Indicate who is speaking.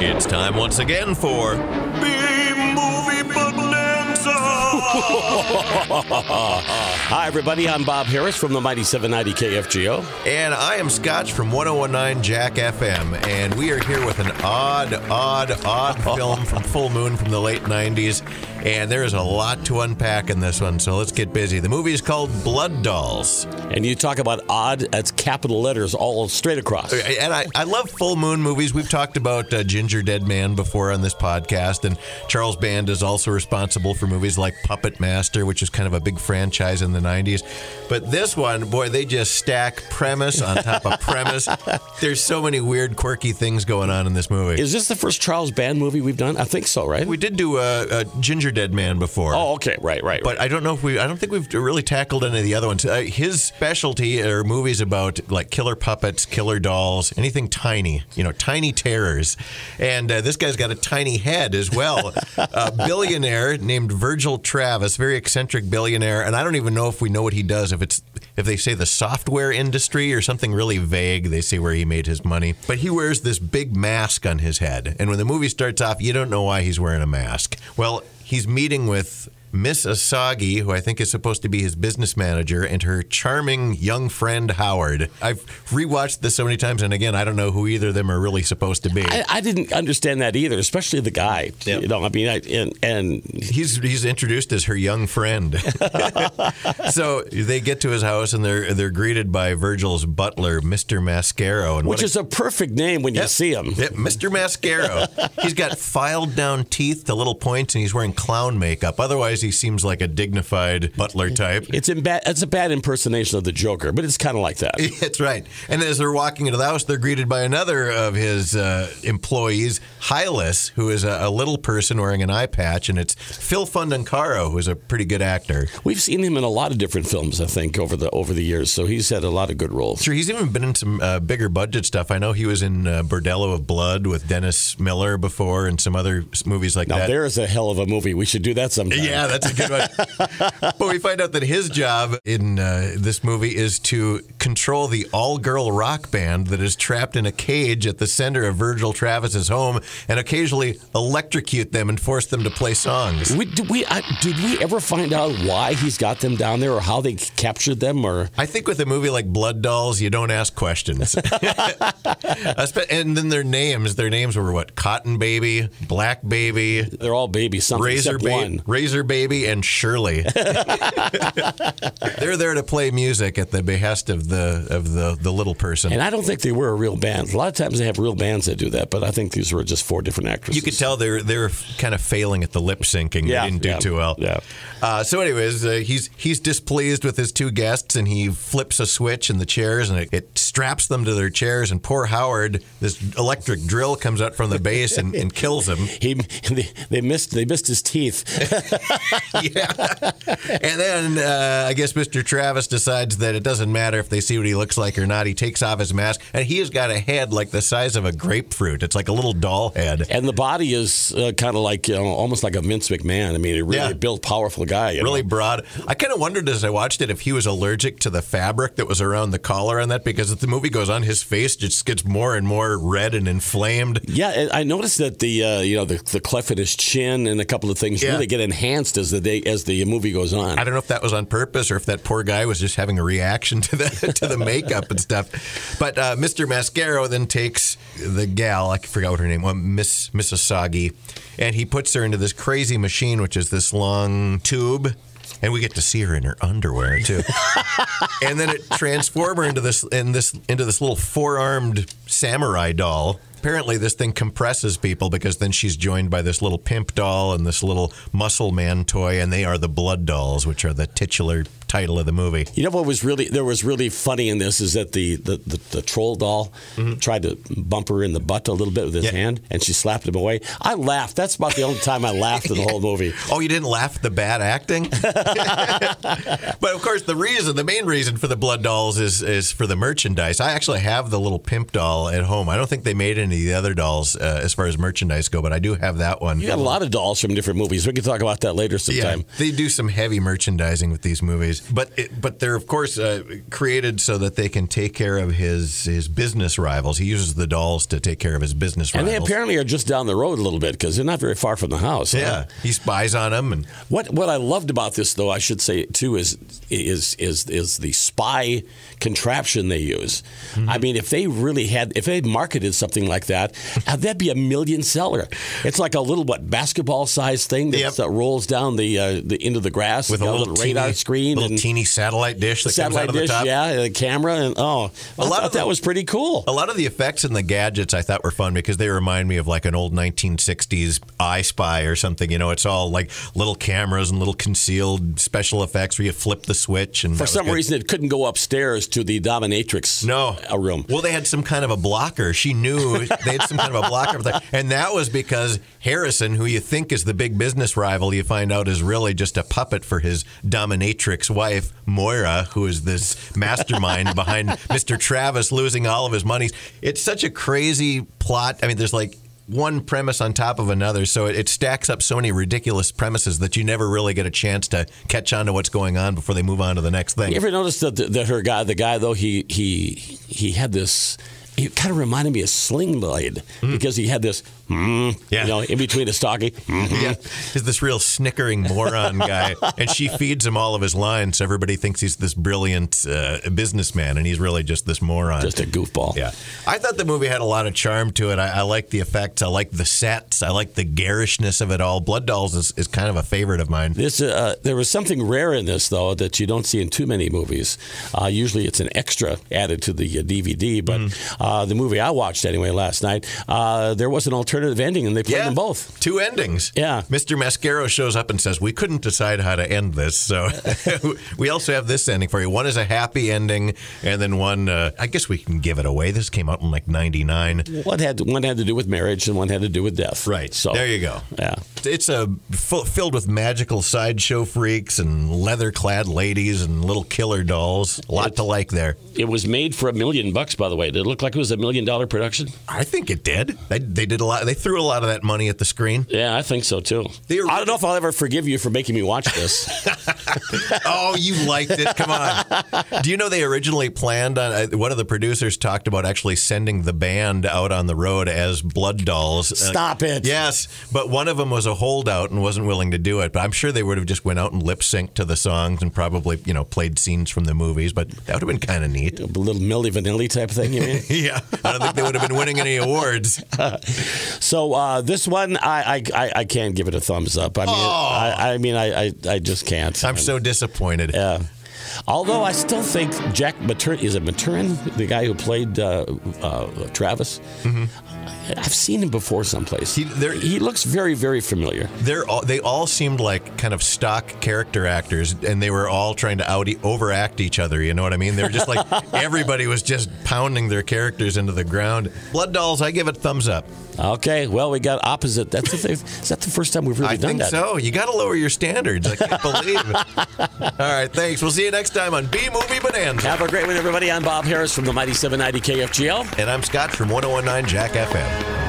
Speaker 1: It's time once again for B Movie Bonanza.
Speaker 2: Hi, everybody. I'm Bob Harris from the Mighty 790 KFGO.
Speaker 1: and I am Scotch from 1019 Jack FM, and we are here with an odd, odd, odd film from Full Moon from the late 90s. And there is a lot to unpack in this one, so let's get busy. The movie is called Blood Dolls.
Speaker 2: And you talk about odd, that's capital letters all straight across.
Speaker 1: And I, I love full moon movies. We've talked about uh, Gingerdead Man before on this podcast, and Charles Band is also responsible for movies like Puppet Master, which is kind of a big franchise in the 90s. But this one, boy, they just stack premise on top of premise. There's so many weird, quirky things going on in this movie.
Speaker 2: Is this the first Charles Band movie we've done? I think so, right?
Speaker 1: we did do a, a Gingerdead Man before.
Speaker 2: oh, okay. Right, right.
Speaker 1: But I don't know if we, I don't think we've really tackled any of the other ones. Uh, his specialty are movies about like killer puppets, killer dolls, anything tiny, you know, tiny terrors. And uh, this guy's got a tiny head as well. a billionaire named Virgil Travis, very eccentric billionaire. And I don't even know if we know what he does, if it's, if they say the software industry or something really vague, they say where he made his money. But he wears this big mask on his head. And when the movie starts off, you don't know why he's wearing a mask. Well, he's meeting with Miss Asagi, who I think is supposed to be his business manager, and her charming young friend Howard. I've rewatched this so many times, and again, I don't know who either of them are really supposed to be.
Speaker 2: I, I didn't understand that either, especially the guy.
Speaker 1: Yep.
Speaker 2: You know, I mean, I, and, and
Speaker 1: He's he's introduced as her young friend. so they get to his house and they're they're greeted by Virgil's butler, Mister Mascaro, and
Speaker 2: which
Speaker 1: a-
Speaker 2: is a perfect name when you see him.
Speaker 1: Yep, Mr. Mascaro. he's got filed down teeth to little points, and he's wearing clown makeup. Otherwise, he seems like a dignified butler type.
Speaker 2: It's it's a bad impersonation of the Joker, but it's kind of like that.
Speaker 1: That's right. And as they're walking into the house, they're greeted by another of his uh, employees, Hylas, who is a, a little person wearing an eye patch, and it's Phil Fondacaro, who's a pretty good actor.
Speaker 2: We've seen him in a lot of different films, I think, over the over the years. So he's had a lot of good roles.
Speaker 1: Sure, he's even been in some uh, bigger budget stuff. I know he was in uh, Bordello of Blood with Dennis Miller before, and some other movies like
Speaker 2: Now
Speaker 1: that.
Speaker 2: there is a hell of a movie. We should do that sometime.
Speaker 1: Yeah, that's a good one. but we find out that his job in uh, this movie is to control the all-girl rock band that is trapped in a cage at the center of Virgil Travis's home, and occasionally electrocute them and force them to play songs.
Speaker 2: We, did we I, did we ever find out why he's got them down there, or how they captured them, or
Speaker 1: I think with a movie like Blood Dolls, you don't ask questions. And then their names, their names were what? Cotton Baby, Black Baby,
Speaker 2: they're all babies? Something
Speaker 1: Razor Baby. Razor Baby, and Shirley. They're there to play music at the behest of the of the the little person.
Speaker 2: And I don't think they were a real band. A lot of times they have real bands that do that, but I think these were just four different actresses.
Speaker 1: you could tell they're they're kind of failing at the lip syncing.
Speaker 2: Yeah,
Speaker 1: they didn't do
Speaker 2: yeah,
Speaker 1: too well.
Speaker 2: yeah.
Speaker 1: Uh, so, anyways, uh, he's he's displeased with his two guests, and he flips a switch in the chairs, and it, it straps them to their chairs. And poor Howard, this electric drill comes out from the base and, and kills him.
Speaker 2: He they, they missed they missed his teeth.
Speaker 1: yeah. And then uh, I guess Mr. Travis decides that it doesn't matter if they see what he looks like or not. He takes off his mask, and he has got a head like the size of a grapefruit. It's like a little doll head.
Speaker 2: And the body is uh, kind of like you know, almost like a Vince McMahon. I mean, a really
Speaker 1: Yeah.
Speaker 2: built, powerful guy. you
Speaker 1: Really
Speaker 2: know?
Speaker 1: broad. I kind of wondered as I watched it if he was allergic to the fabric that was around the collar on that because as the movie goes on, his face just gets more and more red and inflamed.
Speaker 2: Yeah, I noticed that the uh, you know the, the cleft in his chin and a couple of things
Speaker 1: Yeah.
Speaker 2: really get enhanced as the day as the movie goes on.
Speaker 1: I don't know if that was on purpose or if that poor guy was just having a reaction to the to the makeup and stuff. But uh, Mr. Mascaro then takes the gal, I forgot what her name was, Miss Miss Asagi, and he puts her into this crazy machine, which is this long tube. And we get to see her in her underwear too, and then it transforms her into this in this into this little four-armed samurai doll. Apparently, this thing compresses people because then she's joined by this little pimp doll and this little muscle man toy, and they are the blood dolls, which are the titular title of the movie.
Speaker 2: You know what was really there was really funny in this is that the the, the, the troll doll tried to bump her in the butt a little bit with his
Speaker 1: Mm-hmm. Yeah.
Speaker 2: hand, and she slapped him away. I laughed. That's about the only time I laughed in the whole movie.
Speaker 1: Oh, you didn't laugh at the bad acting? but of course, the reason, the main reason for the blood dolls is is for the merchandise. I actually have the little pimp doll at home. I don't think they made any the other dolls uh, as far as merchandise go, but I do have that one.
Speaker 2: You got a lot of dolls from different movies. We can talk about that later sometime.
Speaker 1: Yeah, they do some heavy merchandising with these movies, but it, but they're of course uh, created so that they can take care of his his business rivals. He uses the dolls to take care of his business
Speaker 2: And
Speaker 1: rivals.
Speaker 2: they apparently are just down the road a little bit because they're not very far from the house. huh?
Speaker 1: yeah, he spies on them, and
Speaker 2: What what I loved about this, though, I should say too, is is is is the spy contraption they use.
Speaker 1: Mm-hmm.
Speaker 2: I mean, if they really had, if they had marketed something like that, uh, that'd be a million seller. It's like a little what basketball sized thing that,
Speaker 1: Yep.
Speaker 2: that rolls down the uh, the into the grass
Speaker 1: with a little,
Speaker 2: radar
Speaker 1: teeny,
Speaker 2: screen
Speaker 1: little
Speaker 2: and
Speaker 1: teeny satellite dish that comes out
Speaker 2: satellite
Speaker 1: of the
Speaker 2: dish,
Speaker 1: top.
Speaker 2: yeah, a camera, and oh, I
Speaker 1: lot
Speaker 2: thought
Speaker 1: of the-
Speaker 2: that was pretty cool.
Speaker 1: A lot of the effects and the gadgets I thought were fun because they remind me of like an old 1960s I Spy or something. You know, it's all like little cameras and little concealed special effects where you flip the switch and
Speaker 2: For some
Speaker 1: good.
Speaker 2: reason, it couldn't go upstairs to the dominatrix
Speaker 1: No,
Speaker 2: uh, room.
Speaker 1: Well, they had some kind of a blocker. She knew they had some kind of a blocker, there. and that was because Harrison, who you think is the big business rival, you find out is really just a puppet for his dominatrix wife Moira, who is this mastermind behind Mr. Travis losing all of his money. It's such a crazy plot. I mean, there's like. One premise on top of another, so it, it stacks up so many ridiculous premises that you never really get a chance to catch on to what's going on before they move on to the next thing.
Speaker 2: You ever notice that, that her guy, the guy though, he he he had this. He kind of reminded me of Sling Blade mm. because he had this, mm.
Speaker 1: Yeah.
Speaker 2: you know, in between his talking. mhm.
Speaker 1: Yeah, he's this real snickering moron guy, and she feeds him all of his lines. So everybody thinks he's this brilliant uh, businessman, and he's really just this moron.
Speaker 2: Just a goofball.
Speaker 1: yeah, I thought the movie had a lot of charm to it. I, I like the effects. I like the sets. I like the garishness of it all. Blood Dolls is, is kind of a favorite of mine.
Speaker 2: This uh, there was something rare in this though that you don't see in too many movies. Uh, usually it's an extra added to the uh, DVD, but
Speaker 1: Mm-hmm.
Speaker 2: uh, the movie I watched anyway last night, uh, there was an alternative ending, and they played them both.
Speaker 1: Two endings.
Speaker 2: Yeah.
Speaker 1: Mr. Mascaro shows up and says, We couldn't decide how to end this. So we also have this ending for you. One is a happy ending, and then one, uh, I guess we can give it away. This came out in like 99.
Speaker 2: One had one had to do with marriage, and one had to do with death.
Speaker 1: Right.
Speaker 2: So
Speaker 1: there you go.
Speaker 2: Yeah.
Speaker 1: It's a filled with magical sideshow freaks and leather-clad ladies and little killer dolls. A lot to like there.
Speaker 2: It was made for a million bucks, by the way. Did it look like it was a million dollar production?
Speaker 1: I think it did. They, they did a lot. They threw a lot of that money at the screen.
Speaker 2: Yeah, I think so too.
Speaker 1: Ori-
Speaker 2: I don't know if I'll ever forgive you for making me watch this.
Speaker 1: oh, you liked it. Come on. Do you know they originally planned on? Uh, one of the producers talked about actually sending the band out on the road as Blood Dolls. Uh,
Speaker 2: Stop it.
Speaker 1: Yes, but one of them was a holdout and wasn't willing to do it. But I'm sure they would have just went out and lip synced to the songs and probably you know played scenes from the movies. But that would have been kind of neat.
Speaker 2: A little Milli Vanilli type thing, you mean?
Speaker 1: Yeah, I don't think they would have been winning any awards.
Speaker 2: so uh, this one, I, I I can't give it a thumbs up. I mean, I, I mean, I, I I just can't.
Speaker 1: I'm so disappointed.
Speaker 2: Yeah. Although I still think Jack Maturin is it Maturin, the guy who played uh, uh, Travis. I've seen him before someplace.
Speaker 1: He-
Speaker 2: he looks very, very familiar.
Speaker 1: They're all, they all seemed like kind of stock character actors, and they were all trying to out overact each other. You know what I mean? They were just like everybody was just pounding their characters into the ground. Blood Dolls, I give it thumbs up.
Speaker 2: Okay, well, we got opposite. That's the thing. Is that the first time we've really
Speaker 1: I
Speaker 2: done
Speaker 1: think
Speaker 2: that?
Speaker 1: so. You got to lower your standards. I can't believe it. All right, thanks. We'll see you next time on B Movie Bonanza.
Speaker 2: Have a great one, everybody. I'm Bob Harris from the Mighty 790 KFGO.
Speaker 1: And I'm Scott from 1019 Jack FM.